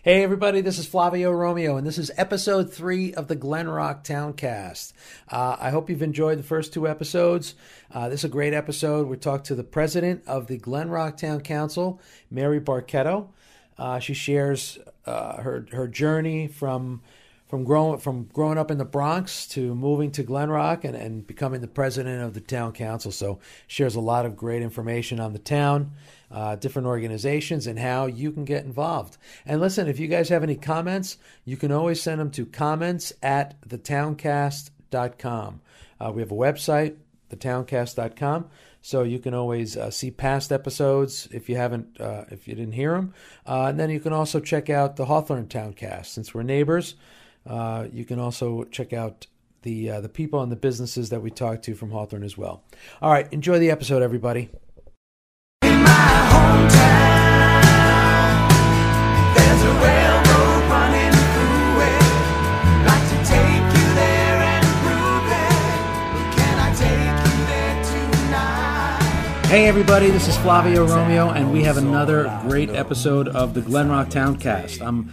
Hey, everybody, this is Flavio Romeo, and this is episode three of the Glen Rock Towncast. Uh, I hope you've enjoyed the first two episodes. Uh, this is a great episode. We talked to the president of the Glen Rock Town Council, Mary Barchetto. Uh, she shares uh, her her journey from from growing from growing up in the Bronx to moving to Glenrock and, and becoming the president of the town council. So shares a lot of great information on the town, uh, different organizations, and how you can get involved. And listen, if you guys have any comments, you can always send them to comments at thetowncast.com. Uh, we have a website, thetowncast.com. So you can always uh, see past episodes if you haven't, uh, if you didn't hear them, uh, and then you can also check out the Hawthorne Towncast. Since we're neighbors, uh, you can also check out the uh, the people and the businesses that we talked to from Hawthorne as well. All right, enjoy the episode, everybody. Hey, everybody, this is Flavio Romeo, and we have another great episode of the Glenrock Towncast. I'm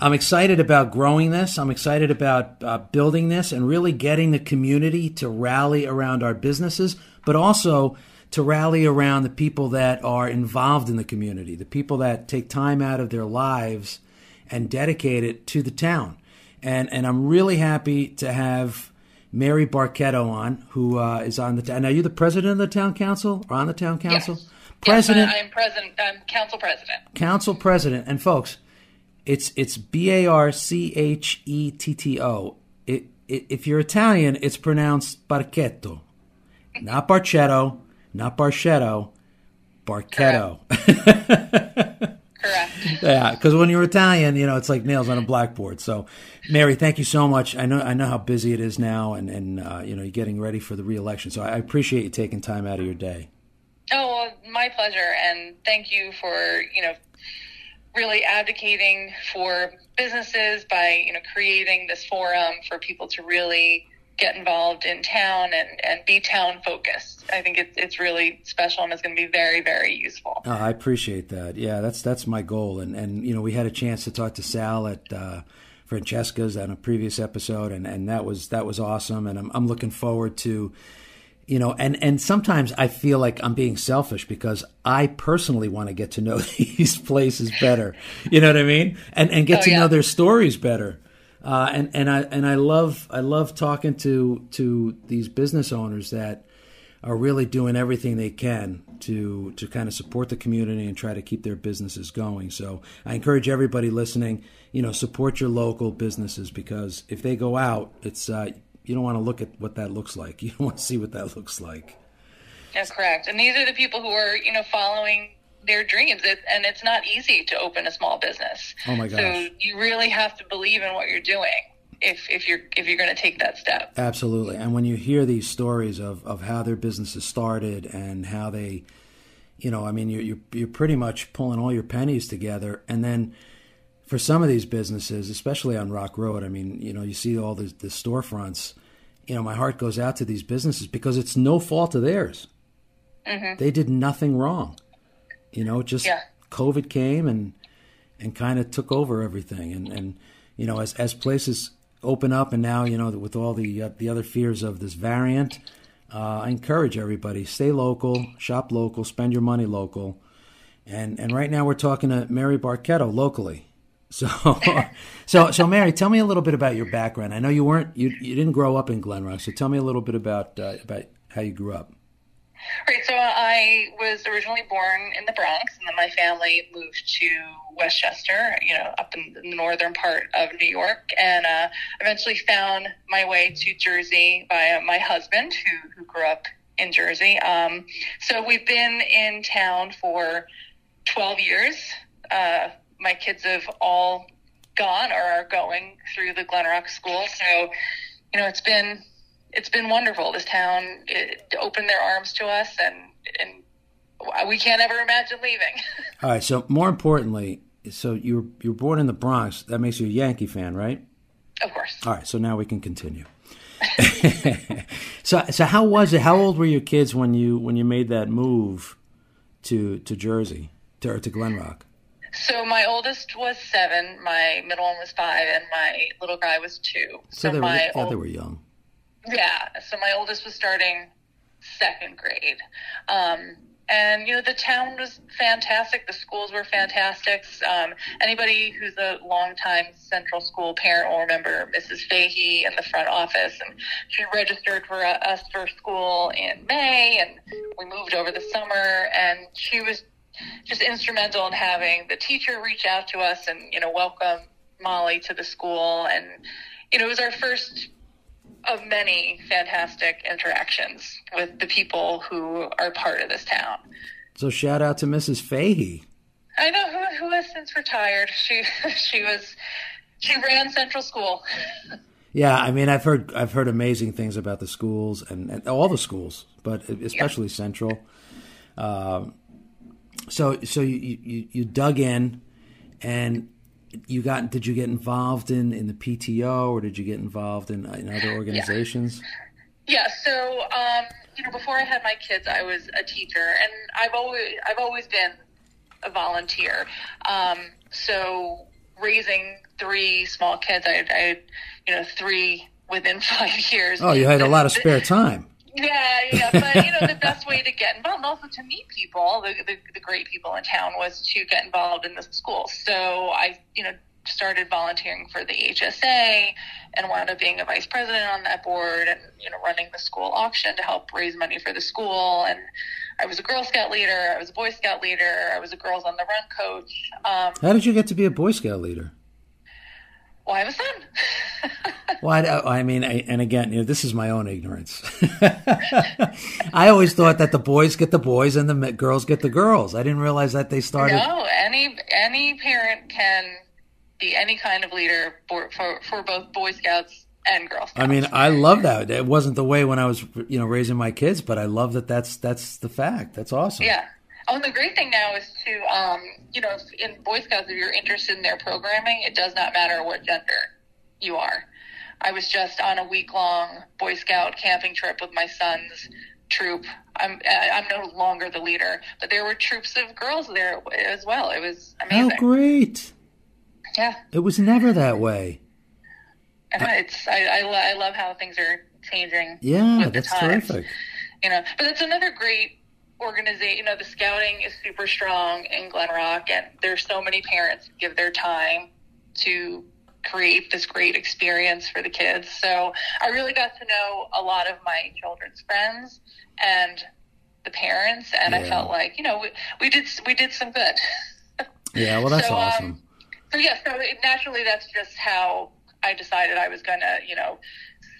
I'm excited about growing this. I'm excited about uh, building this and really getting the community to rally around our businesses, but also to rally around the people that are involved in the community, the people that take time out of their lives and dedicate it to the town. And and I'm really happy to have Mary Barchetto on, who uh, is on the town. Now, you're the president of the town council or on the town council? Yes. President, Yes, I- I'm president. I'm council president. council president, and folks, it's it's B A R C H E T T O. It, it, if you're Italian, it's pronounced Barchetto, not Barchetto, not Barchetto, Barchetto. Correct. yeah, because when you're Italian, you know it's like nails on a blackboard. So, Mary, thank you so much. I know I know how busy it is now, and and uh, you know you're getting ready for the reelection. So I appreciate you taking time out of your day. Oh, well, my pleasure, and thank you for you know really advocating for businesses by you know creating this forum for people to really get involved in town and, and be town focused. I think it's it's really special and it's going to be very very useful. Oh, I appreciate that. Yeah, that's that's my goal. And and you know, we had a chance to talk to Sal at uh, Francesca's on a previous episode, and, and that was that was awesome. And I'm I'm looking forward to, you know, and and sometimes I feel like I'm being selfish because I personally want to get to know these places better. You know what I mean? And and get Oh, to yeah. know their stories better. Uh, and and I and I love I love talking to to these business owners that are really doing everything they can to to kind of support the community and try to keep their businesses going. So I encourage everybody listening, you know, support your local businesses because if they go out, it's uh, you don't want to look at what that looks like. You don't want to see what that looks like. That's correct. And these are the people who are you know following their dreams, it, and it's not easy to open a small business. Oh my So you really have to believe in what you're doing if if you're if you're going to take that step. Absolutely. And when you hear these stories of, of how their businesses started and how they, you know, I mean, you're, you're, you're pretty much pulling all your pennies together. And then for some of these businesses, especially on Rock Road, I mean, you know, you see all the, the storefronts, you know, my heart goes out to these businesses because it's no fault of theirs. Mm-hmm. They did nothing wrong. You know, just Yeah. COVID came and and kind of took over everything. And and you know, as as places open up, and now you know with all the uh, the other fears of this variant, uh, I encourage everybody stay local, shop local, spend your money local. And and right now we're talking to Mary Barchetto locally. So so so Mary, tell me a little bit about your background. I know you weren't you you didn't grow up in Glen Rock, so tell me a little bit about uh, about how you grew up. Right. So I was originally born in the Bronx, and then my family moved to Westchester, you know, up in the northern part of New York, and uh, eventually found my way to Jersey by my husband, who who grew up in Jersey. Um, so we've been in town for twelve years. Uh, my kids have all gone or are going through the Glen Rock School, so you know, it's been it's been wonderful. This town it, opened their arms to us, and and we can't ever imagine leaving. All right. So more importantly, so you were you were born in the Bronx. That makes you a Yankee fan, right? of course. All right. So now we can continue. so so how was it? How old were your kids when you when you made that move to to Jersey to or to Glenrock? So my oldest was seven, my middle one was five, and my little guy was two. So, they were my yeah, ol- they were young. Yeah, so my oldest was starting second grade. Um, and, you know, the town was fantastic. The schools were fantastic. Um, anybody who's a longtime Central School parent will remember Mrs. Fahey in the front office. And she registered for us for school in May, and we moved over the summer. And she was just instrumental in having the teacher reach out to us and, you know, welcome Molly to the school. And, you know, it was our first of many fantastic interactions with the people who are part of this town. So shout out to Mrs. Fahey. I know who, who has since retired. She she was she ran Central School. Yeah, I mean, I've heard I've heard amazing things about the schools and, and all the schools, but especially Central. Um, so so you, you you dug in, and you got did you get involved in in the PTO or did you get involved in, in other organizations? Yeah, so um, you know, before I had my kids, I was a teacher, and I've always I've always been a volunteer. Um, so raising three small kids, I, I had you know three within five years. Oh, you had a lot of spare time. Yeah, yeah, but you know the best way to get involved, and also to meet people, the, the the great people in town, was to get involved in the school. So I, you know, started volunteering for the HSA, and wound up being a vice president on that board, and you know, running the school auction to help raise money for the school. And I was a Girl Scout leader, I was a Boy Scout leader, I was a Girls on the Run coach. Um, How did you get to be a Boy Scout leader? Well, I have a son. Well, I, I mean, I, and again, you know, this is my own ignorance. I always thought that the boys get the boys and the girls get the girls. I didn't realize that they started. No, any any parent can be any kind of leader for for, for both Boy Scouts and Girl Scouts. I mean, I love that. It wasn't the way when I was, you know, raising my kids, but I love that. That's that's the fact. That's awesome. yeah. Oh, and the great thing now is to, um, you know, in Boy Scouts, if you're interested in their programming, it does not matter what gender you are. I was just on a week long Boy Scout camping trip with my son's troop. I'm I'm no longer the leader, but there were troops of girls there as well. It was How amazing. great! Yeah. It was never that way. And it's I, I, lo- I love how things are changing. Yeah, that's terrific. You know, but that's another great organization. You know, the scouting is super strong in Glen Rock, and there's so many parents give their time to create this great experience for the kids. So I really got to know a lot of my children's friends and the parents, and I felt like you know we, we did we did some good. Yeah, well, that's So, um, awesome. So yeah, so it, naturally that's just how I decided I was going to, you know,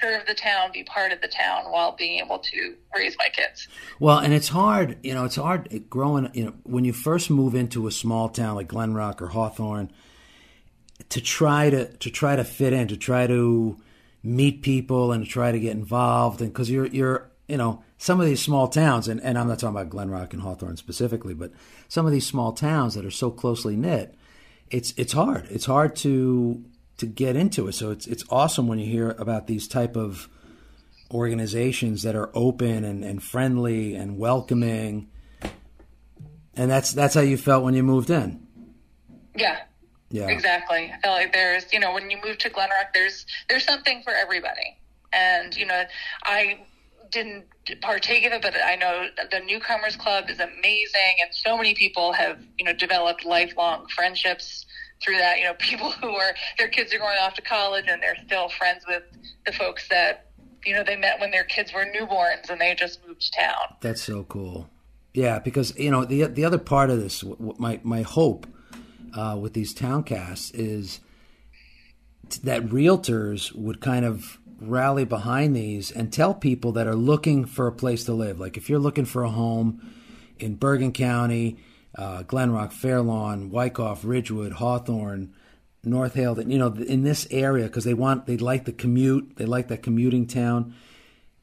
serve the town, be part of the town while being able to raise my kids. Well, and it's hard, you know, it's hard growing, you know, when you first move into a small town like Glen Rock or Hawthorne, to try to to try to fit in, to try to meet people and to try to get involved, and because you're you're you know some of these small towns, and, and I'm not talking about Glen Rock and Hawthorne specifically, but some of these small towns that are so closely knit, it's it's hard. It's hard to to get into it. So it's it's awesome when you hear about these type of organizations that are open and, and friendly and welcoming. And that's that's how you felt when you moved in. Yeah, Yeah. exactly. I feel like there's, you know, when you move to Glen Rock, there's there's something for everybody. And you know, I didn't partake of it, but I know the newcomers club is amazing, and so many people have, you know, developed lifelong friendships through that. You know, people who are their kids are going off to college and they're still friends with the folks that you know they met when their kids were newborns and they just moved to town. That's so cool. Yeah, because you know the the other part of this, my my hope uh, with these towncasts is that realtors would kind of rally behind these and tell people that are looking for a place to live. Like if you're looking for a home in Bergen County, uh, Glen Rock, Fairlawn, Wyckoff, Ridgewood, Hawthorne, North Haledon, you know, in this area because they want they like the commute, they like that commuting town.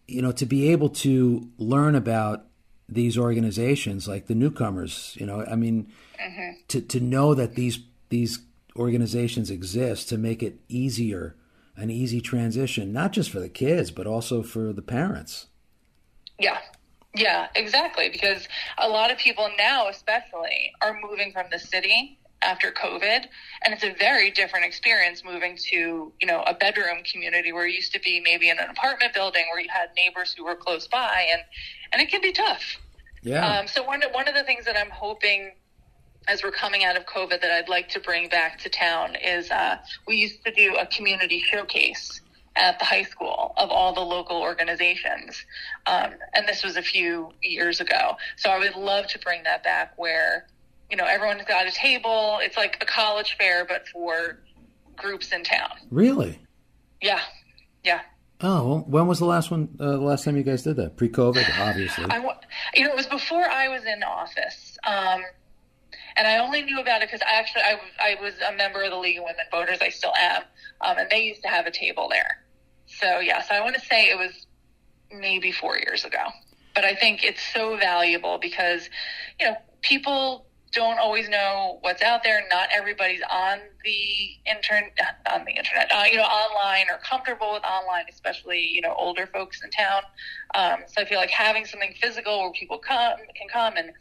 You know, to be able to learn about these organizations like the newcomers, you know, I mean, to to know that these these organizations exist to make it easier, an easy transition, not just for the kids but also for the parents. Yeah. Yeah, exactly. Because a lot of people now, especially, are moving from the city after COVID. And it's a very different experience moving to, you know, a bedroom community where you used to be maybe in an apartment building where you had neighbors who were close by and, and it can be tough. Yeah. Um, so one, one of the things that I'm hoping as we're coming out of COVID that I'd like to bring back to town is uh, we used to do a community showcase at the high school of all the local organizations. Um, and this was a few years ago. So I would love to bring that back where, you know, everyone's got a table. It's like a college fair, but for groups in town. really? Yeah. Yeah. Oh, well, when was the last one? Uh, the last time you guys did that? Pre-COVID, obviously. I, you know, it was before I was in office. Um, and I only knew about it because I actually, I, I was a member of the League of Women Voters. I still am. Um, and they used to have a table there. So, yeah, so I want to say it was maybe four years ago. But I think it's so valuable because, you know, people don't always know what's out there. Not everybody's on the internet, on the internet, uh, you know, online or comfortable with online, especially you know older folks in town. Um, so I feel like having something physical where people come can come and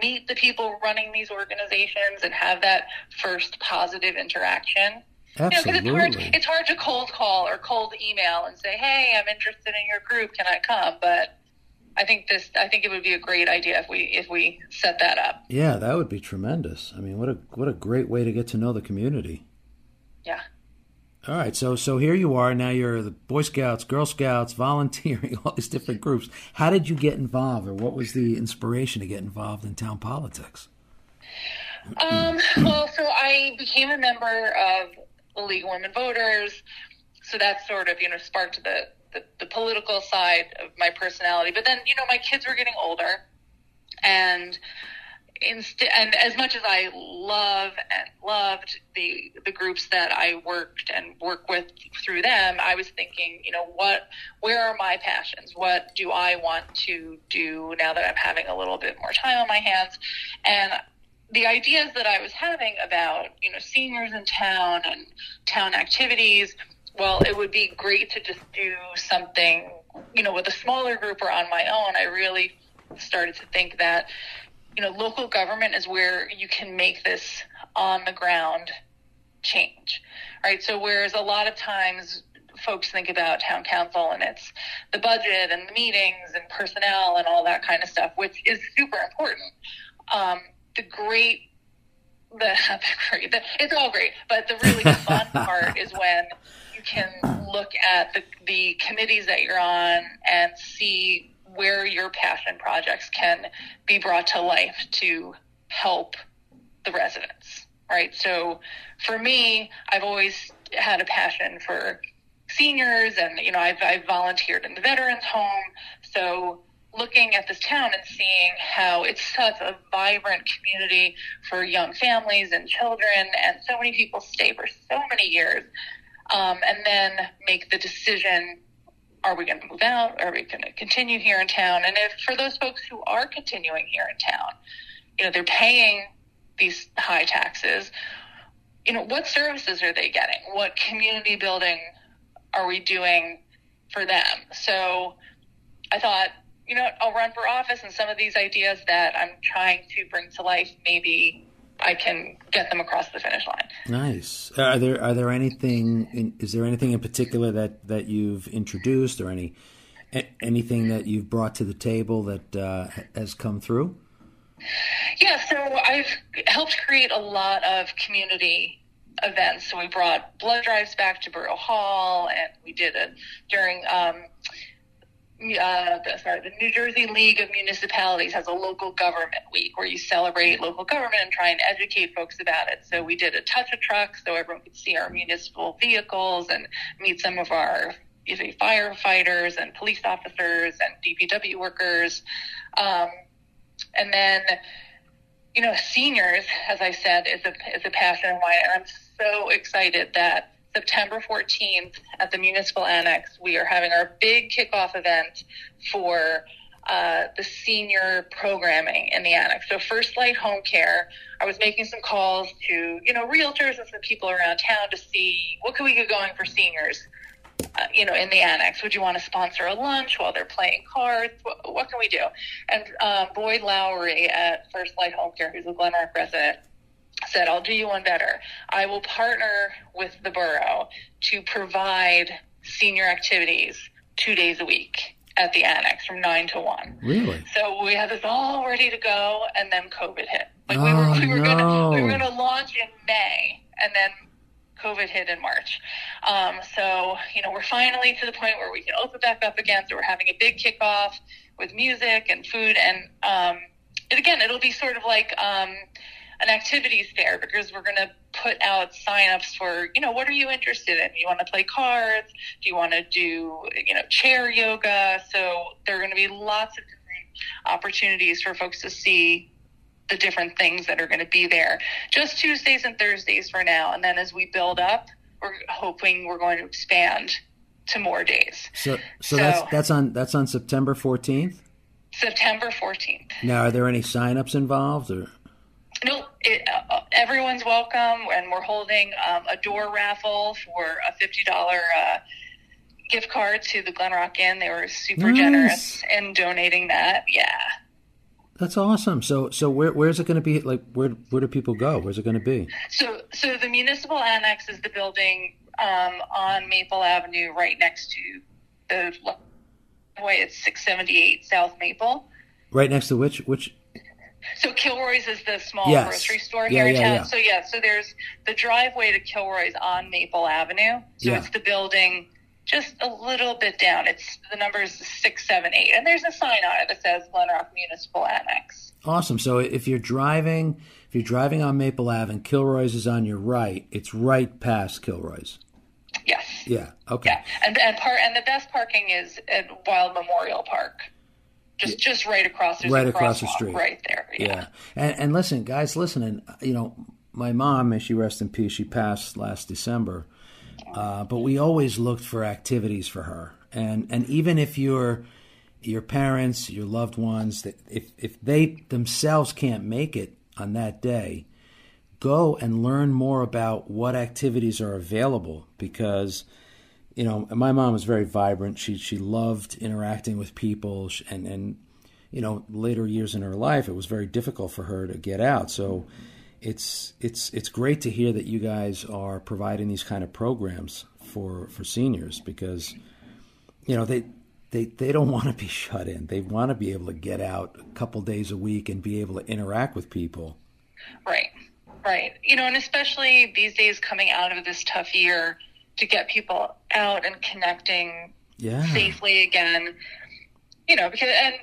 meet the people running these organizations and have that first positive interaction. You know, it's hard, Absolutely. it's hard to cold call or cold email and say, "Hey, I'm interested in your group. Can I come?" But I think this, I think it would be a great idea if we if we set that up. Yeah, that would be tremendous. I mean, what a what a great way to get to know the community. Yeah. All right, so so here you are now. You're the Boy Scouts, Girl Scouts, volunteering, all these different groups. How did you get involved, or what was the inspiration to get involved in town politics? Um, well, so I became a member of of Women Voters. So that sort of, you know, sparked the, the, the political side of my personality. But then, you know, my kids were getting older. And inst- and as much as I love and loved the the groups that I worked and work with through them, I was thinking, you know, what where are my passions? What do I want to do now that I'm having a little bit more time on my hands? And the ideas that I was having about, you know, seniors in town and town activities, well, it would be great to just do something, you know, with a smaller group or on my own. I really started to think that, you know, local government is where you can make this on the ground change. Right? So whereas a lot of times folks think about town council and it's the budget and the meetings and personnel and all that kind of stuff, which is super important. Um, the great the, the great the, it's all great but the really fun part is when you can look at the, the committees that you're on and see where your passion projects can be brought to life to help the residents right? So for me i've always had a passion for seniors and you know I've, I've volunteered in the veterans home. So looking at this town and seeing how it's such a vibrant community for young families and children, and so many people stay for so many years, um, and then make the decision: Are we going to move out? Or are we going to continue here in town? And if for those folks who are continuing here in town, you know they're paying these high taxes. You know what services are they getting? What community building are we doing for them? So I thought you know, I'll run for office and some of these ideas that I'm trying to bring to life, maybe I can get them across the finish line. Nice. Are there are there anything? In, is there anything in particular that that you've introduced, or any anything that you've brought to the table that uh, has come through? Yeah, so I've helped create a lot of community events. So we brought blood drives back to Borough Hall, and we did it during. Um, uh, the, sorry, the New Jersey League of Municipalities has a local government week where you celebrate local government and try and educate folks about it. So we did a touch a truck so everyone could see our municipal vehicles and meet some of our usually firefighters and police officers and DPW workers. Um, and then, you know, seniors, as I said, is a, is a passion of mine. And I'm so excited that September 14th at the Municipal Annex, we are having our big kickoff event for uh, the senior programming in the annex. So First Light Home Care, I was making some calls to, you know, realtors and some people around town to see what can we get going for seniors, uh, you know, in the annex. Would you want to sponsor a lunch while they're playing cards? What, what can we do? And um, Boyd Lowry at First Light Home Care, who's a Glen Rock resident, said, I'll do you one better. I will partner with the borough to provide senior activities two days a week at the annex from nine to one. Really? So we had this all ready to go, and then COVID hit. Like we Oh, were, we were gonna, we were no. gonna launch in May, and then COVID hit in March. Um, so you know, we're finally to the point where we can open back up again. So we're having a big kickoff with music and food, and um, and again, it'll be sort of like um, an activities fair because we're going to put out signups for you know what are you interested in? You want to play cards? Do you want to do you know chair yoga? So there are going to be lots of different opportunities for folks to see the different things that are going to be there. Just Tuesdays and Thursdays for now, and then as we build up, we're hoping we're going to expand to more days. So, so So- that's that's on that's on September fourteenth. September 14th. Now, are there any signups involved, or No, it, uh, everyone's welcome, and we're holding um, a door raffle for a fifty dollar uh, gift card to the Glen Rock Inn. They were super Nice. generous in donating that. Yeah. that's awesome? So, so where where's it going to be? Like, where where do people go? Where's it going to be? So, so the municipal annex is the building um, on Maple Avenue, right next to the way. It's six seventy eight South Maple. Right next to which which? So Kilroy's is the small Yes. grocery store Yeah, here in yeah, town. yeah. So yeah, so there's the driveway to Kilroy's on Maple Avenue. So Yeah. it's the building just a little bit down. It's the number is six seven eight, and there's a sign on it that says Glenrock Municipal Annex. Awesome. So, if you're driving, if you're driving on Maple Avenue, Kilroy's is on your right, it's right past Kilroy's. Yes. Yeah. Okay. Yeah, and and part and the best parking is at Wild Memorial Park, just just right across. There's Right a across the street. right there. Yeah. Yeah. And, and listen, guys, listening, you know, my mom, may she rest in peace, she passed last December. Uh, but we always looked for activities for her. And, and even if your, your parents, your loved ones, that if, if they themselves can't make it on that day, go and learn more about what activities are available because you know my mom was very vibrant. She she loved interacting with people. And and you know later years in her life it was very difficult for her to get out. So it's it's it's great to hear that you guys are providing these kind of programs for for seniors because you know they they they don't want to be shut in. They want to be able to get out a couple days a week and be able to interact with people. Right, right. You know, and especially these days coming out of this tough year to get people out and connecting yeah safely again. You know, because and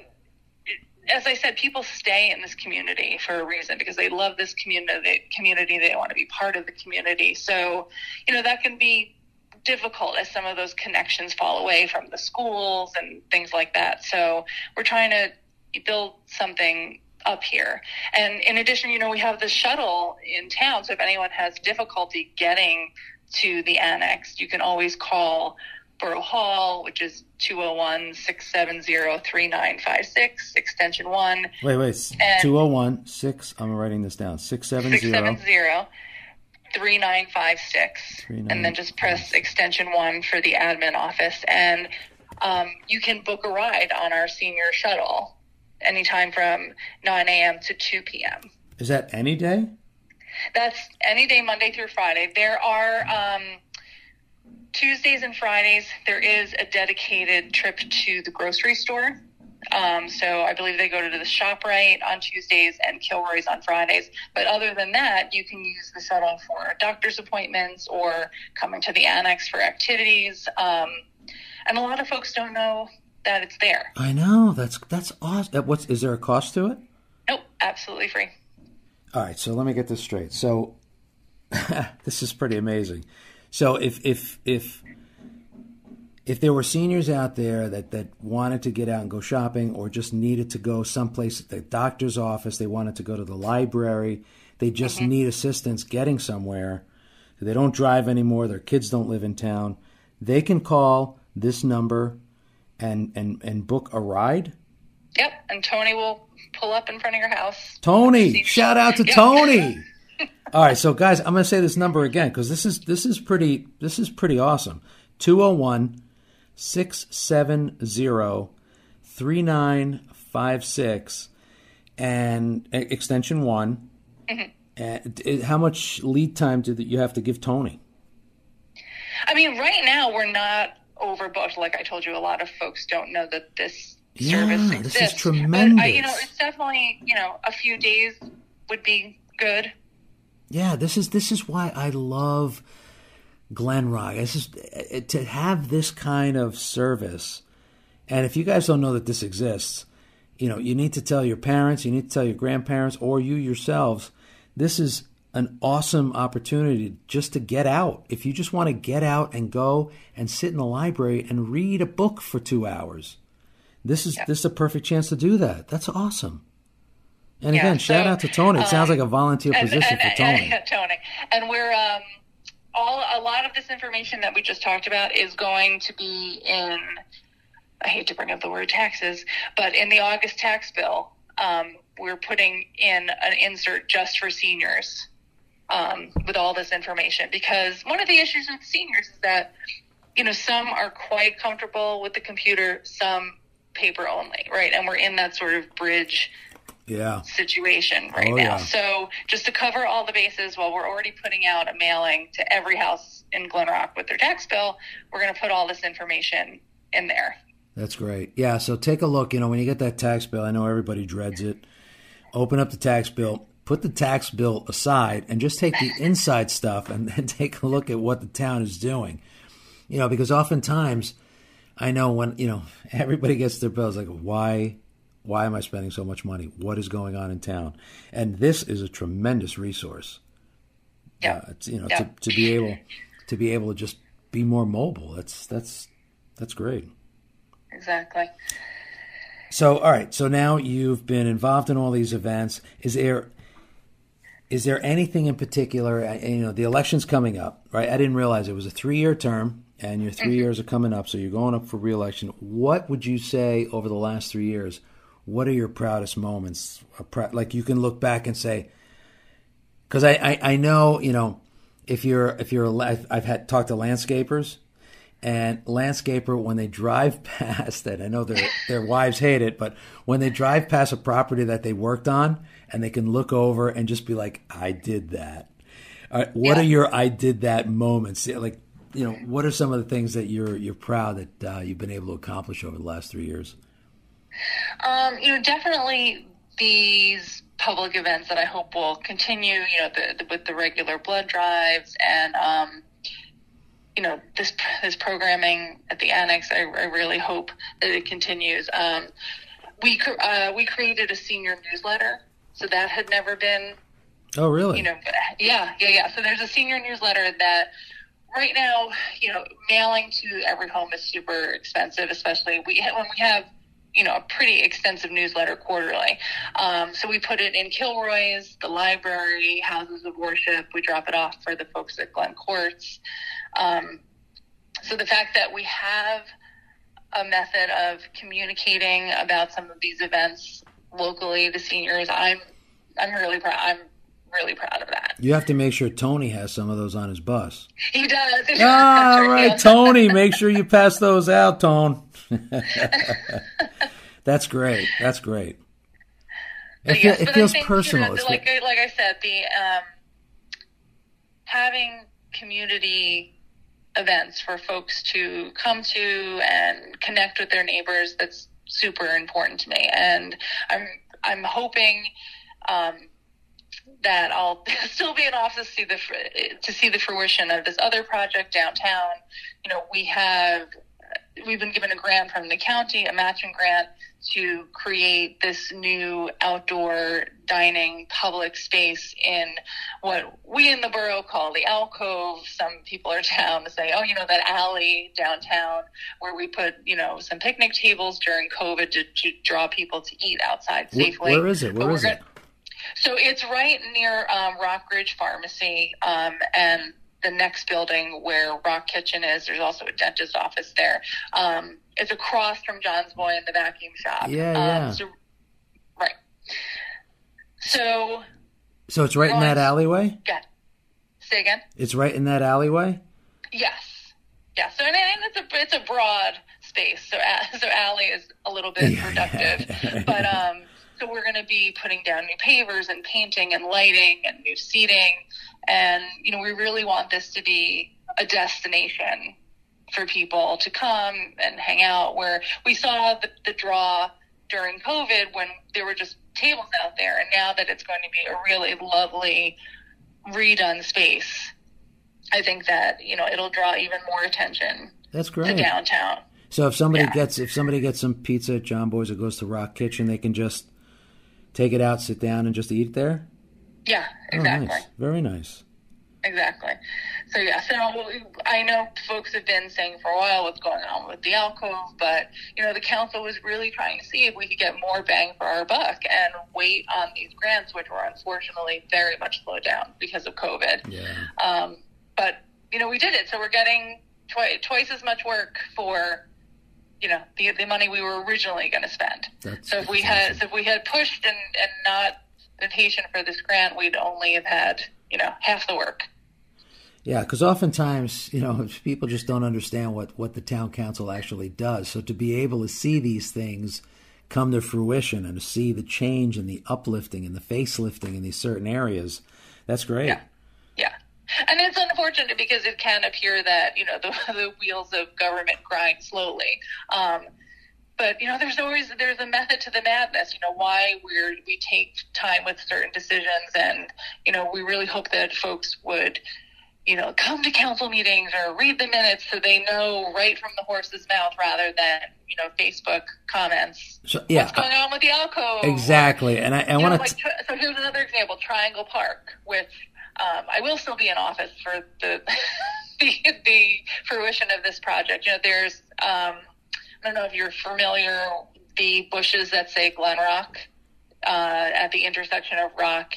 as I said, people stay in this community for a reason because they love this community. Community, they want to be part of the community. So, you know, that can be difficult as some of those connections fall away from the schools and things like that. So, we're trying to build something up here. And in addition, you know, we have the shuttle in town. So if anyone has difficulty getting to the annex, you can always call Borough Hall, which is 201 670 3956, extension 1, Wait, wait. And- 201 6. I'm writing this down. 670. 670 3956. And then just press extension 1 for the admin office. And um, you can book a ride on our senior shuttle anytime from 9 a.m. to 2 p.m. Is that any day? That's any day, Monday through Friday. There are um, Tuesdays and Fridays. There is a dedicated trip to the grocery store. Um, so I believe they go to the ShopRite on Tuesdays and Kilroy's on Fridays. But other than that, you can use the shuttle for doctor's appointments or coming to the annex for activities. Um, and a lot of folks don't know that it's there. I know. That's that's awesome. What's is there a cost to it? Nope, absolutely free. All right, so let me get this straight. So this is pretty amazing. So if if if if there were seniors out there that that wanted to get out and go shopping or just needed to go someplace the doctor's office, they wanted to go to the library, they just mm-hmm. need assistance getting somewhere. They don't drive anymore, their kids don't live in town. They can call this number and and and book a ride. Yep, and Tony will pull up in front of your house. Tony, shout out to Yeah. Tony. All right, so guys, I'm going to say this number again cuz this is this is pretty this is pretty awesome. 201 670 3956 and extension 1 mm-hmm. And it- how much lead time do you have to give Tony? I mean, right now we're not overbooked. Like I told you, a lot of folks don't know that this Yeah, service this is tremendous. But I, you know, it's definitely you know a few days would be good. Yeah, this is this is why I love Glen Rock. It's just uh, to have this kind of service. And if you guys don't know that this exists, you know, you need to tell your parents, you need to tell your grandparents or you yourselves. This is an awesome opportunity just to get out. If you just want to get out and go and sit in the library and read a book for 2 hours. This is this is a perfect chance to do that. That's awesome. And Yeah, again, shout out to Tony. It sounds um, like a volunteer And- position and- for Tony. and- Tony. And we're um, all a lot of this information that we just talked about is going to be in. I hate to bring up the word taxes, but in the August tax bill, um, we're putting in an insert just for seniors um, with all this information because one of the issues with seniors is that you know some are quite comfortable with the computer, some paper only, right? And we're in that sort of bridge Yeah. situation right Oh, now. yeah. So just to cover all the bases, while we're already putting out a mailing to every house in Glen Rock with their tax bill, we're going to put all this information in there. That's great. Yeah, so take a look. You know, when you get that tax bill, I know everybody dreads it. Open up the tax bill, put the tax bill aside, and just take the inside stuff and then take a look at what the town is doing. You know, because oftentimes, I know when, you know, everybody gets their bills, like, why? Why am I spending so much money? What is going on in town? And this is a tremendous resource. Yeah. Uh, it's, you know, Yeah. to, to be able to be able to just be more mobile. That's that's that's great. Exactly. So, all right. So now you've been involved in all these events. Is there is there anything in particular? You know, the election's coming up, right? I didn't realize it was a three year term, and your 3 mm-hmm. years are coming up. So you're going up for reelection. What would you say over the last three years? What are your proudest moments? Like you can look back and say, because I, I I know you know if you're if you're a, I've, I've had talked to landscapers and landscaper when they drive past it i know their their wives hate it but when they drive past a property that they worked on and they can look over and just be like i did that right, what Yeah. are your i did that moments like you know what are some of the things that you're you're proud that uh, you've been able to accomplish over the last three years Um, you know, definitely these public events that I hope will continue. You know, the, the, with the regular blood drives and um, you know this this programming at the annex. I, I really hope that it continues. Um, we uh, we created a senior newsletter, so that had never been oh really you know, yeah, yeah, yeah. So there's a senior newsletter that right now, you know, mailing to every home is super expensive, especially we when we have you know a pretty extensive newsletter quarterly. Um, so we put it in Kilroy's, the library, houses of worship. We drop it off for the folks at Glen Courts. Um, so the fact that we have a method of communicating about some of these events locally, the seniors, I'm I'm really proud. I'm really proud of that. you have to make sure tony has some of those on his bus He does. Ah, all right, Yeah. Tony. Make sure you pass those out, Tone. That's great. That's great. It, fe- it feels think, you personal. know, like like I said, the um, having community events for folks to come to and connect with their neighbors that's super important to me, and I'm I'm hoping. Um, that I'll still be in office to see the to see the fruition of this other project downtown. You know, we have we've been given a grant from the county, a matching grant to create this new outdoor dining public space in what we in the borough call the alcove. Some people are down to say, oh, you know, that alley downtown where we put, you know, some picnic tables during COVID to, to draw people to eat outside safely. where is it? Where is gonna- it? So it's right near um, Rockridge Pharmacy um, and the next building where Rock Kitchen is. There's also a dentist office there. Um, it's across from John's Boy and the vacuum shop. Yeah, um, yeah. So, right. So, So it's right in that alleyway. yeah. Say again. It's right in that alleyway. Yes. Yeah. So and, and it's a it's a broad space. So so alley is a little bit Yeah. reductive, but um. So we're going to be putting down new pavers and painting and lighting and new seating. And, you know, we really want this to be a destination for people to come and hang out where we saw the, the draw during COVID when there were just tables out there. And now that it's going to be a really lovely redone space, I think that, you know, it'll draw even more attention That's to great. downtown. So if somebody Yeah. gets if somebody gets some pizza at John Boy's or goes to Rock Kitchen, they can just take it out, sit down, and just eat there. Yeah, Oh, exactly. nice. Very nice. Exactly. So yeah, so I know folks have been saying for a while what's going on with the alcove, but you know the council was really trying to see if we could get more bang for our buck and wait on these grants, which were unfortunately very much slowed down because of COVID. Yeah. Um, but you know we did it, so we're getting twi- twice as much work for you know the the money we were originally going to spend. That's, So if we had, awesome. so if we had pushed and, and not been patient for this grant, we'd only have had, you know, half the work. Yeah, because oftentimes, you know, people just don't understand what, what the town council actually does. So to be able to see these things come to fruition and to see the change and the uplifting and the facelifting in these certain areas, that's great. Yeah. And it's unfortunate because it can appear that, you know, the, the wheels of government grind slowly. Um, but you know, there's always there's a method to the madness. You know, why we're we take time with certain decisions, and you know, we really hope that folks would, you know, come to council meetings or read the minutes so they know right from the horse's mouth, rather than you know, Facebook comments. So, yeah, What's going on with the alcove? exactly. And I, I want to. tri- so here's another example: Triangle Park. With um, I will still be in office for the the, the fruition of this project. You know, there's um, I don't know if you're familiar the bushes that say Glen Rock uh, at the intersection of Rock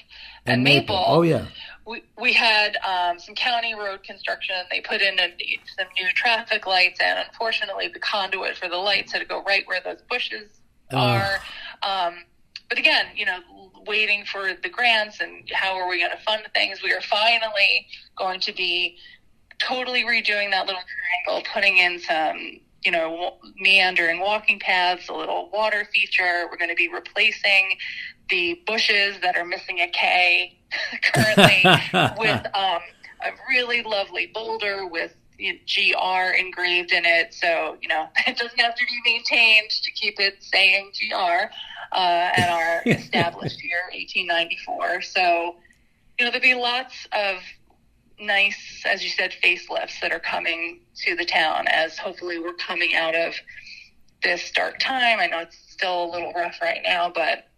and, Maple. Oh, yeah. We, we had um, some county road construction. They put in a, some new traffic lights, and unfortunately, the conduit for the lights had to go right where those bushes Ugh. are. Um, but again, you know, waiting for the grants and how are we going to fund things? We are finally going to be totally redoing that little triangle, putting in some, you know, meandering walking paths, a little water feature. We're going to be replacing the bushes that are missing a K currently with um, a really lovely boulder with GR engraved in it. So, you know, it doesn't have to be maintained to keep it saying GR uh, and our established year, 1894. So, you know, there'll be lots of nice, as you said, facelifts that are coming to the town as hopefully we're coming out of this dark time. I know it's still a little rough right now, but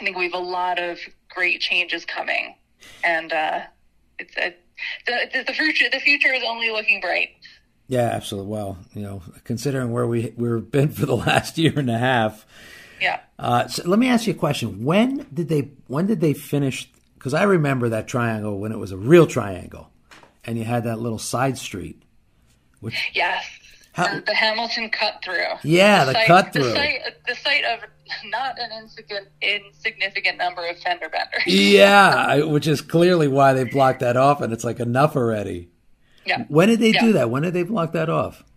I think we have a lot of great changes coming, and uh, it's a, the the future. The future is only looking bright. Yeah, absolutely. Well, you know, considering where we we've been for the last year and a half. Yeah. Uh, so let me ask you a question. When did they when did they finish? Because I remember that triangle when it was a real triangle, and you had that little side street. Yes. How- the, the Hamilton cut through. Yeah, the cut through. The site, the site of not an insignificant, insignificant number of fender benders. Yeah, which is clearly why they blocked that off, and it's like enough already. Yeah. When did they do that? When did they block that off?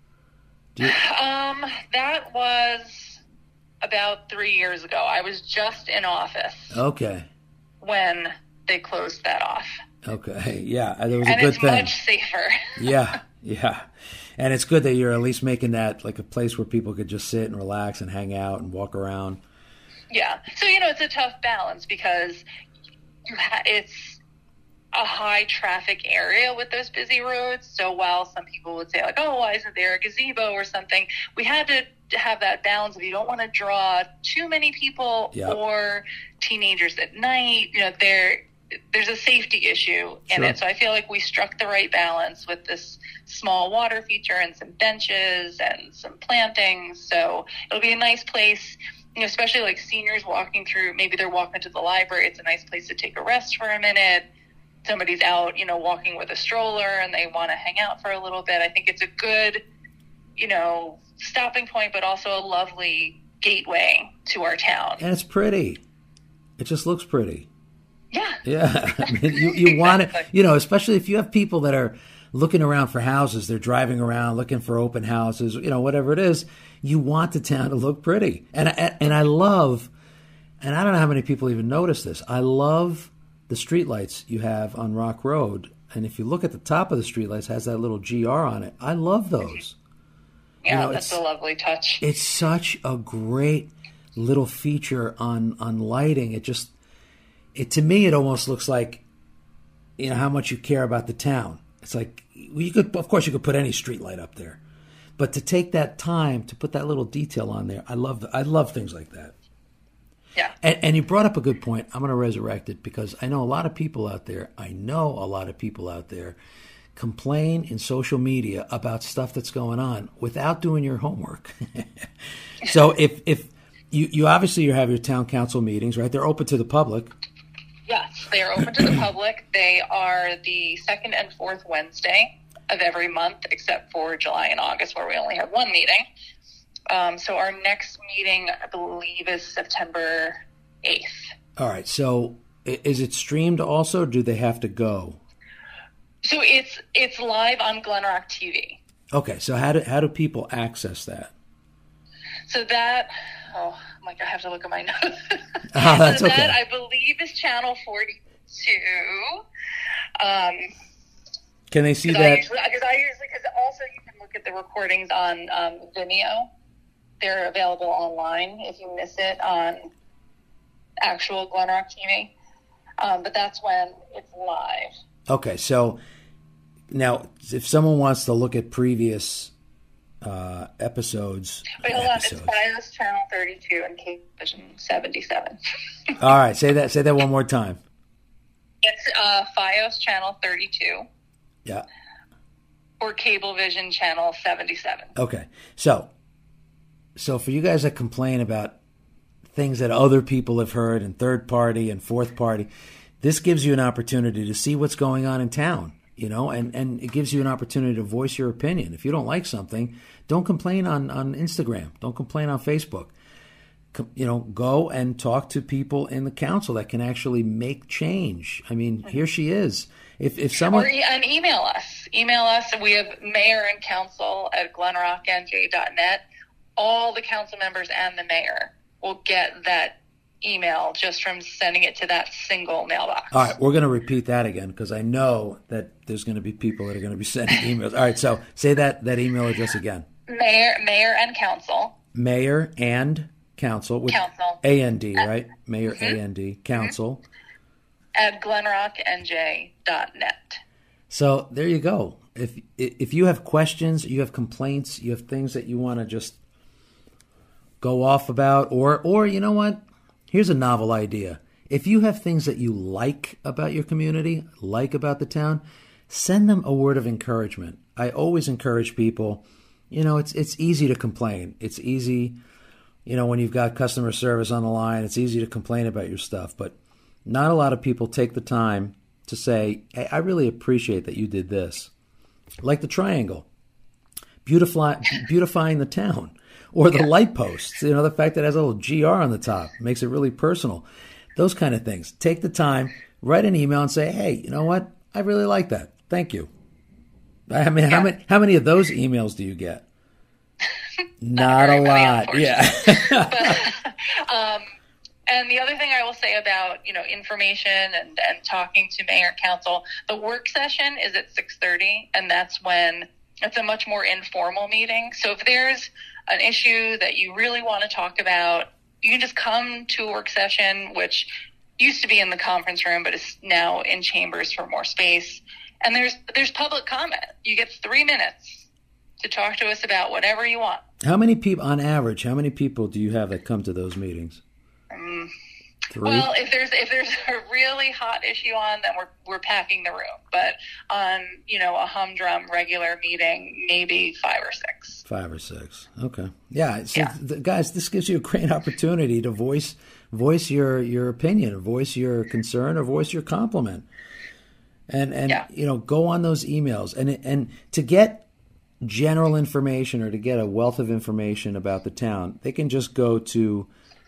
Um, that was about three years ago. I was just in office Okay, when they closed that off, okay, yeah, that was a and good it's thing. much safer. Yeah, yeah. And it's good that you're at least making that like a place where people could just sit and relax and hang out and walk around. Yeah. So you know, it's a tough balance because you ha- it's a high traffic area with those busy roads. So while some people would say like, "Oh, why isn't there a gazebo or something?" We had to have that balance of you don't want to draw too many people Yeah. or teenagers at night. You know, there there's a safety issue in Sure. it. So I feel like we struck the right balance with this small water feature and some benches and some plantings. So it'll be a nice place you know, especially like seniors walking through, maybe they're walking to the library. It's a nice place to take a rest for a minute. Somebody's out, you know, walking with a stroller and they want to hang out for a little bit. I think it's a good, you know, stopping point, but also a lovely gateway to our town. And it's pretty. It just looks pretty. Yeah. Yeah, I mean, you you want it, you know, especially if you have people that are looking around for houses, they're driving around looking for open houses, you know, whatever it is. You want the town to look pretty, and I, and I love and I don't know how many people even notice this. I love the streetlights you have on Rock Road, and if you look at the top of the streetlights, it has that little GR on it. I love those. Yeah, know, that's a lovely touch. It's such a great little feature on on lighting. It just it to me it almost looks like you know how much you care about the town. It's like well, you could of course you could put any street light up there. But to take that time to put that little detail on there, I love I love things like that. Yeah. And, and you brought up a good point. I'm going to resurrect it because I know a lot of people out there. I know a lot of people out there complain in social media about stuff that's going on without doing your homework. so if if you you obviously you have your town council meetings, right? They're open to the public. Yes, they are open to the public. They are the second and fourth Wednesday of every month, except for July and August, where we only have one meeting. Um, so our next meeting, I believe, is September 8th. All right. So is it streamed also? Or do they have to go? So it's it's live on Glen Rock TV. Okay. So how do how do people access that? So that, oh, like, I have to look at my notes. Ah, that's so okay. that, I believe, is channel 42. Um, Can they see that? because I usually, because also you can look at the recordings on um, Vimeo. They're available online if you miss it on actual Glen Rock TV. Um, but that's when it's live. Okay, so now if someone wants to look at previous uh, episodes, Wait, hold on. It's FiOS Channel 32 and Cable Vision 77. all right, say that say that one more time. it's uh, FiOS Channel 32 Yeah. or Cablevision Channel 77. Okay. So, so for you guys that complain about things that other people have heard and third party and fourth party, this gives you an opportunity to see what's going on in town, you know, and, and it gives you an opportunity to voice your opinion. If you don't like something, don't complain on, on Instagram. Don't complain on Facebook. Com- You know, go and talk to people in the council that can actually make change. I mean, here she is. If if someone Or and email us. Email us. We have mayor and council at glenrocknj.net. All the council members and the mayor will get that email just from sending it to that single mailbox. All right, we're going to repeat that again because I know that there's going to be people that are going to be sending emails. All right, so say that that email address again: Mayor, mayor and council. mayor and council with Council. A N D, uh, right? Mayor A mm-hmm. N D council. Mm-hmm. At glenrocknj.net. So there you go. If if you have questions, you have complaints, you have things that you want to just go off about, or or you know what? Here's a novel idea. If you have things that you like about your community, like about the town, send them a word of encouragement. I always encourage people. You know, it's it's easy to complain. It's easy, you know, when you've got customer service on the line, it's easy to complain about your stuff, but not a lot of people take the time to say, hey, I really appreciate that you did this. Like the triangle, beautify, beautifying the town, or the light posts, you know, the fact that it has a little GR on the top makes it really personal. Those kind of things. Take the time, write an email and say, hey, you know what? I really like that. Thank you. I mean, how many how many of those emails do you get? Not a very many, lot. Yeah. Um, and the other thing I will say about you know information and, and talking to mayor council, the work session is at six thirty, and that's when it's a much more informal meeting. So if there's an issue that you really want to talk about, you can just come to a work session, which used to be in the conference room, but is now in chambers for more space. And there's there's public comment. You get three minutes to talk to us about whatever you want. how many people on average, how many people do you have that come to those meetings? Um, Three? Well, if there's if there's a really hot issue on, then we're we're packing the room. But on you know a humdrum regular meeting, maybe five or six. Five or six. Okay. Yeah. So, Yeah. th- guys, this gives you a great opportunity to voice voice your your opinion, or voice your concern, or voice your compliment, and and Yeah. you know go on those emails and and to get general information or to get a wealth of information about the town, they can just go to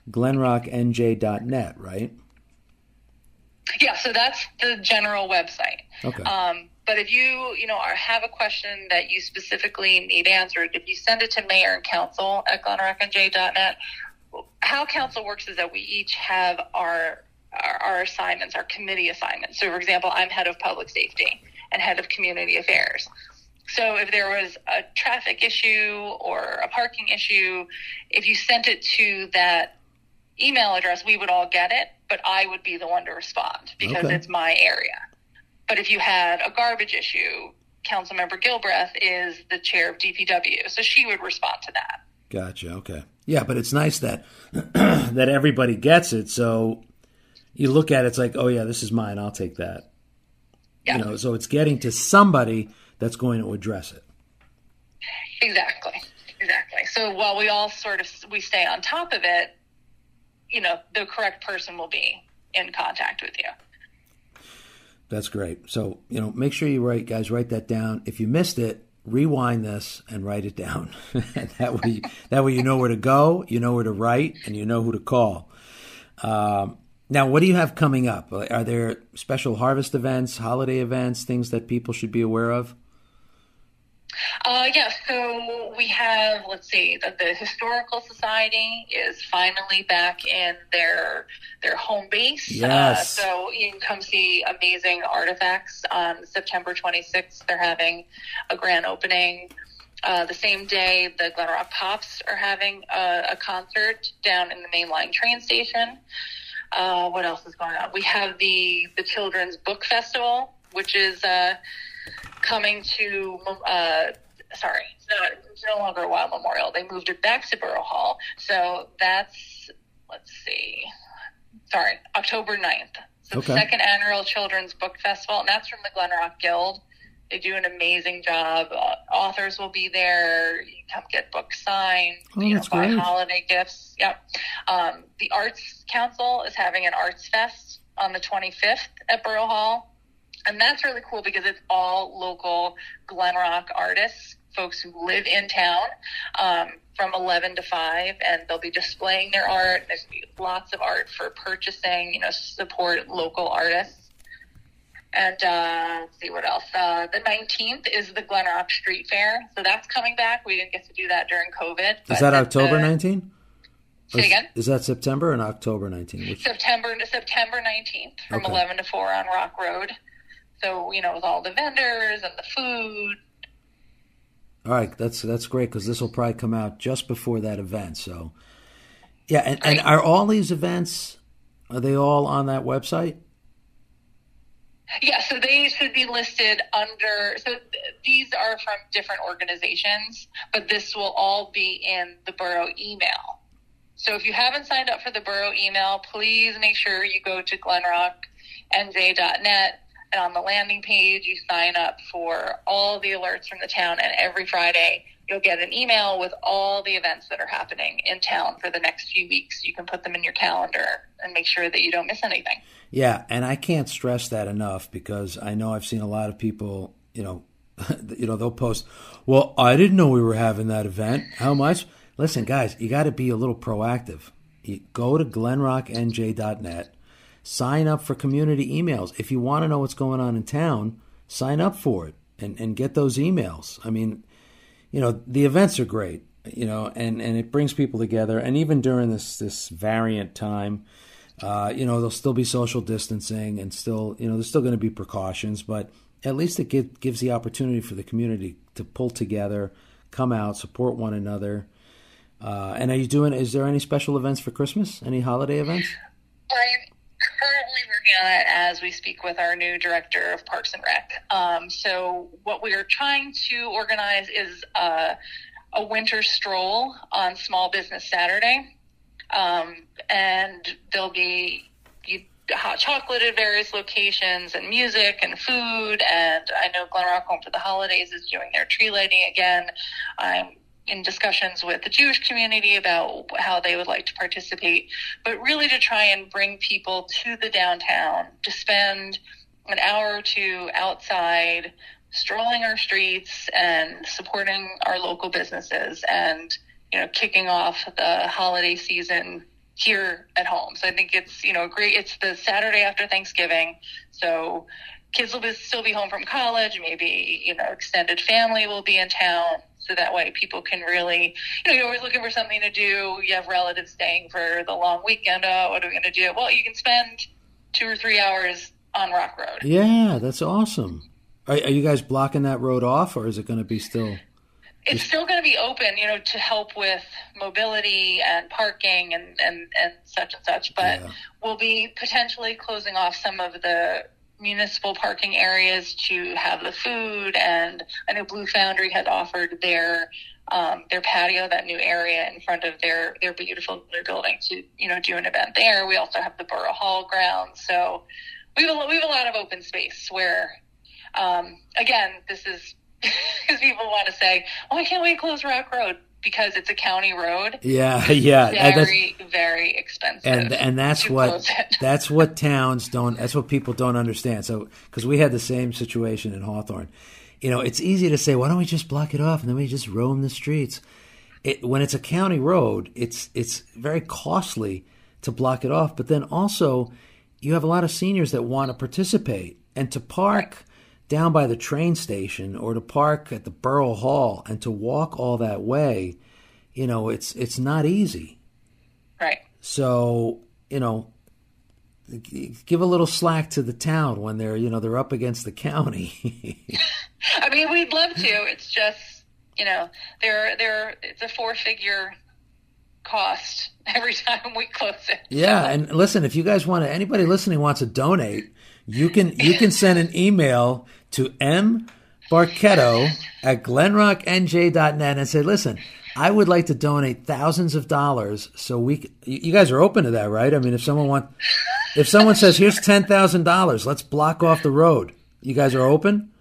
glenrocknj.net, right? Yeah, so that's the general website. Okay. Um, but if you you know are, have a question that you specifically need answered, if you send it to mayor and council at glenrocknj.net, how council works is that we each have our, our our assignments, our committee assignments. So, for example, I'm head of public safety and head of community affairs. So, if there was a traffic issue or a parking issue, if you sent it to that email address, we would all get it, but I would be the one to respond because Okay. it's my area. But if you had a garbage issue, Councilmember Gilbreth is the chair of DPW, so she would respond to that. Gotcha. Okay. Yeah, but it's nice that that everybody gets it. So you look at it, it's like, oh yeah, this is mine. I'll take that. Yeah. You know, so it's getting to somebody that's going to address it. Exactly. Exactly. So while we all sort of we stay on top of it, you know, the correct person will be in contact with you. That's great. So you know, make sure you write, guys, write that down. If you missed it, rewind this and write it down. that way, that way you know where to go, you know where to write, and you know who to call. Um, now, what do you have coming up? Are there special harvest events, holiday events, things that people should be aware of? Uh, yeah, so we have, let's see, the, the Historical Society is finally back in their their home base. Yes. Uh, so you can come see amazing artifacts on September 26th. They're having a grand opening. Uh, the same day, the Glen Rock Pops are having a, a concert down in the mainline train station. Uh, what else is going on? We have the the Children's Book Festival, which is uh, coming to uh, sorry, it's, no longer a Wild Memorial. They moved it back to Borough Hall, so that's let's see, sorry, October 9th. So Okay. the second annual Children's Book Festival, and that's from the Glen Rock Guild. They do an amazing job. Uh, authors will be there. You can come get books signed. Oh, you know, buy great. holiday gifts. Yep. Um, the Arts Council is having an Arts Fest on the 25th at Borough Hall. And that's really cool because it's all local Glen Rock artists, folks who live in town um, from 11 to 5, and they'll be displaying their art. There's lots of art for purchasing, you know, support local artists. And uh, let's see what else. Uh, the 19th is the Glen Rock Street Fair. So that's coming back. We didn't get to do that during COVID. Is that October uh, 19? Say again? Is that September and October 19? Which, September September 19th from Okay. 11 to 4 on Rock Road. So, you know, with all the vendors and the food. all right, that's that's great because this will probably come out just before that event. So, yeah, and, and are all these events are they all on that website? Yeah, so they should be listed under. So th- these are from different organizations, but this will all be in the borough email. So if you haven't signed up for the borough email, please make sure you go to glenrocknj.net and on the landing page you sign up for all the alerts from the town. And every Friday you'll get an email with all the events that are happening in town for the next few weeks. You can put them in your calendar and make sure that you don't miss anything. Yeah, and I can't stress that enough because I know I've seen a lot of people, you know, you know, they'll post, "Well, I didn't know we were having that event. How much?" Listen, guys, you got to be a little proactive. You go to glenrocknj.net, sign up for community emails. If you want to know what's going on in town, sign up for it and and get those emails. I mean, you know, the events are great, you know, and and it brings people together and even during this this variant time, uh, you know, there'll still be social distancing and still, you know, there's still going to be precautions, but at least it give, gives the opportunity for the community to pull together, come out, support one another. Uh, and are you doing? Is there any special events for Christmas? Any holiday events? I'm currently working on it as we speak with our new director of Parks and Rec. Um, so what we are trying to organize is a winter stroll on Small Business Saturday, um, and there'll be you, hot chocolate at various locations, and music and food. And I know Glen Rock Home for the Holidays is doing their tree lighting again. I'm in discussions with the Jewish community about how they would like to participate, but really to try and bring people to the downtown to spend an hour or two outside, strolling our streets and supporting our local businesses and, you know, kicking off the holiday season here at home. So I think it's, you know, great. It's the Saturday after Thanksgiving. So kids will be, still be home from college. Maybe, you know, extended family will be in town. So that way people can really, you know, you're always looking for something to do. You have relatives staying for the long weekend. Oh, what are we going to do? Well, you can spend two or three hours on Rock Road. Yeah, that's awesome. Are, are you guys blocking that road off, or is it going to be still? It's still going to be open, you know, to help with mobility and parking and, and, and such and such. But Yeah. we'll be potentially closing off some of the municipal parking areas to have the food. And I know Blue Foundry had offered their um, their patio, that new area in front of their their beautiful new building, to you know do an event there. We also have the Borough Hall grounds, so we have a, we have a lot of open space where um, again, this is because people want to say, "Why can't we close Rock Road?" Because it's a county road, Yeah, yeah. and that's- very, very expensive. and and that's what that's what towns don't that's what people don't understand. So because we had the same situation in hawthorne. You know it's easy to say why don't we just block it off and then we just roam the streets? It, when it's a county road it's it's very costly to block it off but then also you have a lot of seniors that want to participate and to park down by the train station or to park at the borough hall and to walk all that way you know it's it's not easy right. so, you know, give a little slack to the town when they're, you know, they're up against the county. I mean, we'd love to. It's just, you know, there, there. It's a four-figure cost every time we close it. yeah, and listen, if you guys want to anybody listening wants to donate, you can you can send an email to M Barchetto at glenrocknj.net and say, listen, I would like to donate thousands of dollars so we you guys are open to that, right? I mean, if someone want if someone says, "Here's $10,000, let's block off the road." You guys are open?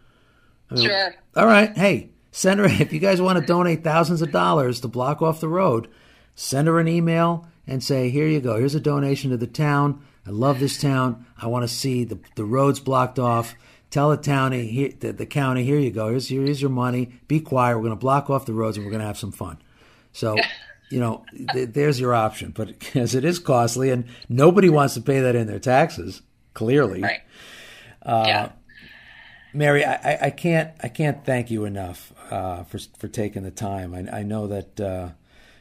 Sure. All right. Hey, send her, if you guys want to donate thousands of dollars to block off the road, send her an email and say, here you go. Here's a donation to the town. I love this town. I want to see the, the roads blocked off. Tell the county, here, the, the county, here you go. Here's, here's your money. Be quiet. We're going to block off the roads and we're going to have some fun. So, you know, th- there's your option. But because it is costly and nobody wants to pay that in their taxes, clearly. Right. Uh, yeah. Mary, I, I- can't I can't thank you enough uh, for for taking the time. I, I know that uh,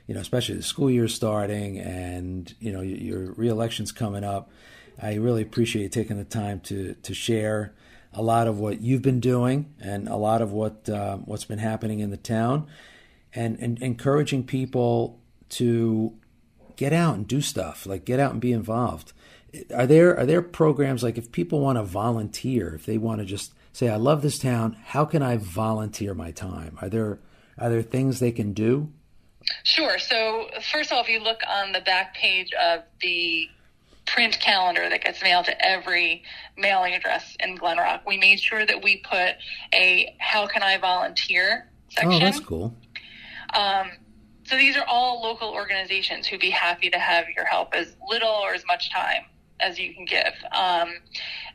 you know, especially the school year starting, and you know your, your reelection's coming up. I really appreciate you taking the time to to share a lot of what you've been doing and a lot of what uh, what's been happening in the town, and, and encouraging people to get out and do stuff like get out and be involved. Are there are there programs like if people want to volunteer if they want to just say i love this town how can i volunteer my time? Are there are there things they can do? Sure. So first of all, if you look on the back page of the print calendar that gets mailed to every mailing address in Glen Rock, we made sure that we put a "How can I volunteer?" section. oh that's cool Um, so these are all local organizations who'd be happy to have your help as little or as much time as you can give. Um,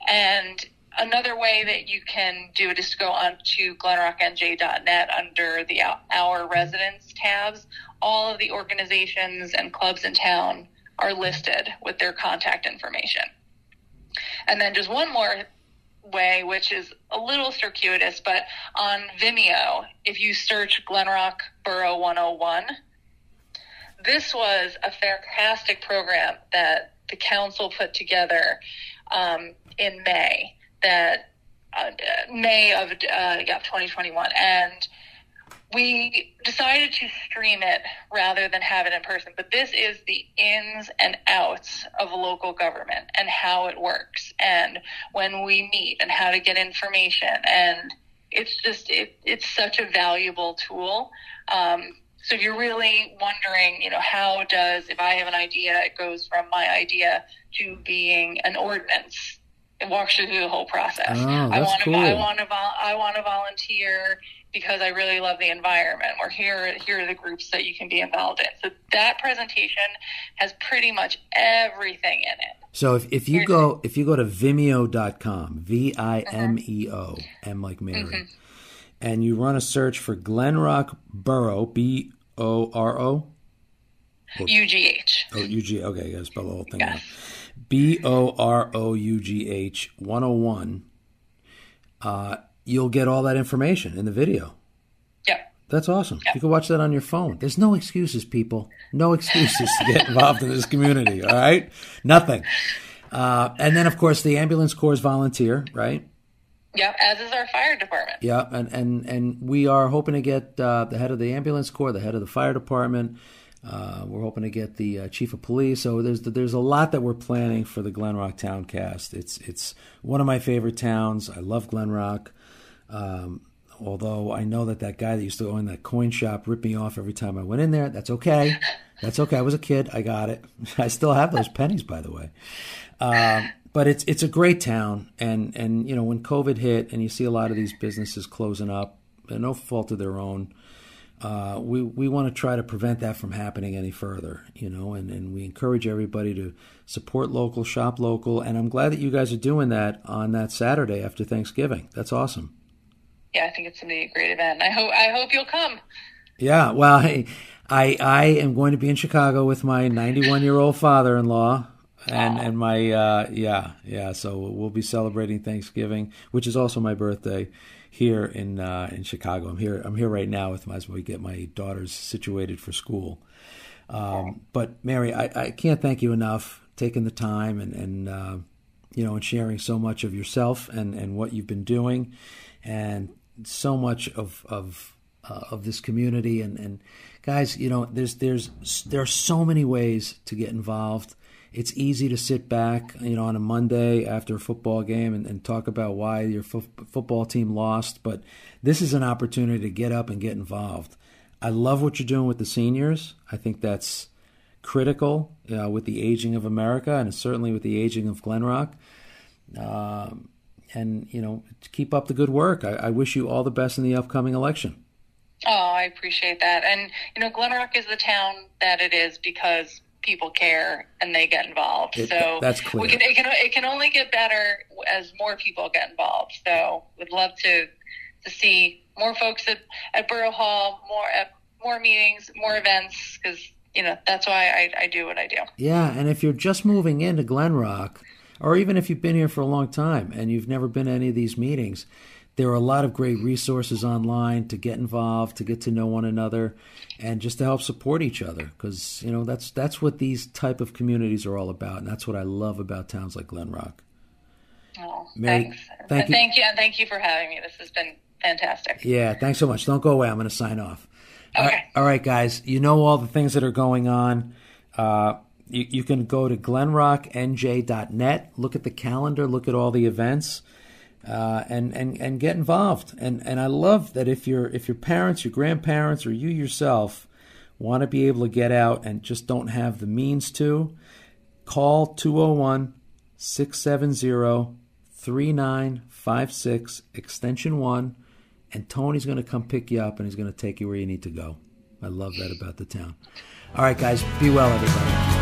and another way that you can do it is to go on to glenrocknj.net under the Our Residents tabs. All of the organizations and clubs in town are listed with their contact information. And then just one more way, which is a little circuitous, but on Vimeo, if you search Glenrock Borough 101, this was a fantastic program that the council put together um, in May, that uh, May of uh, yeah 2021, and we decided to stream it rather than have it in person. But this is the ins and outs of local government and how it works, and when we meet, and how to get information. And it's just it, it's such a valuable tool. Um, so if you're really wondering, you know, how does if I have an idea, it goes from my idea to being an ordinance. It walks you through the whole process. Oh, I want to cool. I want to I want to volunteer because I really love the environment. Or here here are the groups that you can be involved in. So that presentation has pretty much everything in it. so if, if you go if you go to vimeo.com v-i-m-e-o m like mary and you run a search for glenrock borough b-o-r-o UGH. Oh, UG. Okay, I gotta spell the whole thing Yes. out. B O R O U G H 101. Uh, you'll get all that information in the video. Yeah. That's awesome. You can watch that on your phone. There's no excuses, people. No excuses to get involved in this community. All right, nothing. Uh, and then, of course, the ambulance corps volunteer, right? Yep, as is our fire department. Yeah, and and and we are hoping to get uh, the head of the ambulance corps, the head of the fire department. Uh, we're hoping to get the uh, chief of police. So there's there's a lot that we're planning for the Glen Rock Towncast. It's it's one of my favorite towns. I love Glen Rock. Um, although I know that that guy that used to own that coin shop ripped me off every time I went in there. That's okay. That's okay. I was a kid. I got it. I still have those pennies, by the way. Um, but it's it's a great town, and and you know when COVID hit, and you see a lot of these businesses closing up, no fault of their own. Uh, we we want to try to prevent that from happening any further, you know, and, and we encourage everybody to support local, shop local, and I'm glad that you guys are doing that on that Saturday after Thanksgiving. That's awesome. Yeah, I think it's gonna be a great event. I hope I hope you'll come. Yeah, well, I I, I am going to be in Chicago with my 91 year old father in law. And and my uh, yeah yeah so we'll be celebrating Thanksgiving, which is also my birthday, here in uh, in Chicago. I'm here I'm here right now with my as we get my daughters situated for school. Um, but Mary, I, I can't thank you enough taking the time and and uh, you know and sharing so much of yourself and and what you've been doing, and so much of of uh, of this community and and guys, you know, there's there's there are so many ways to get involved. It's easy to sit back, you know, on a Monday after a football game and, and talk about why your fo- football team lost. But this is an opportunity to get up and get involved. I love what you're doing with the seniors. I think that's critical uh, with the aging of America and certainly with the aging of Glen Rock. Um, and, you know, keep up the good work. I, I wish you all the best in the upcoming election. Oh, I appreciate that. And you know, Glen Rock is the town that it is because people care and they get involved. It- so that's clear. We can, it can it can only get better as more people get involved. So would love to to see more folks at, at Borough Hall, more at more meetings, more events because you know that's why I, I do what I do. Yeah, and if you're just moving into Glen Rock, or even if you've been here for a long time and you've never been to any of these meetings, there are a lot of great resources online to get involved, to get to know one another, and just to help support each other. Because you know that's that's what these type of communities are all about, and that's what I love about towns like Glen Rock. Oh, Mary, thanks. thank you. Thank you, and thank you for having me. This has been fantastic. Yeah, thanks so much. Don't go away. I'm going to sign off. All Okay. right, all right, guys. You know all the things that are going on. Uh, you, you can go to glenrocknj.net, look at the calendar, look at all the events, uh, and, and, and get involved. And, and I love that if, your if your parents, your grandparents, or you yourself want to be able to get out and just don't have the means to, call 201 670 3956, extension 1 and Tony's going to come pick you up and he's going to take you where you need to go. I love that about the town. All right, guys, be well, everybody.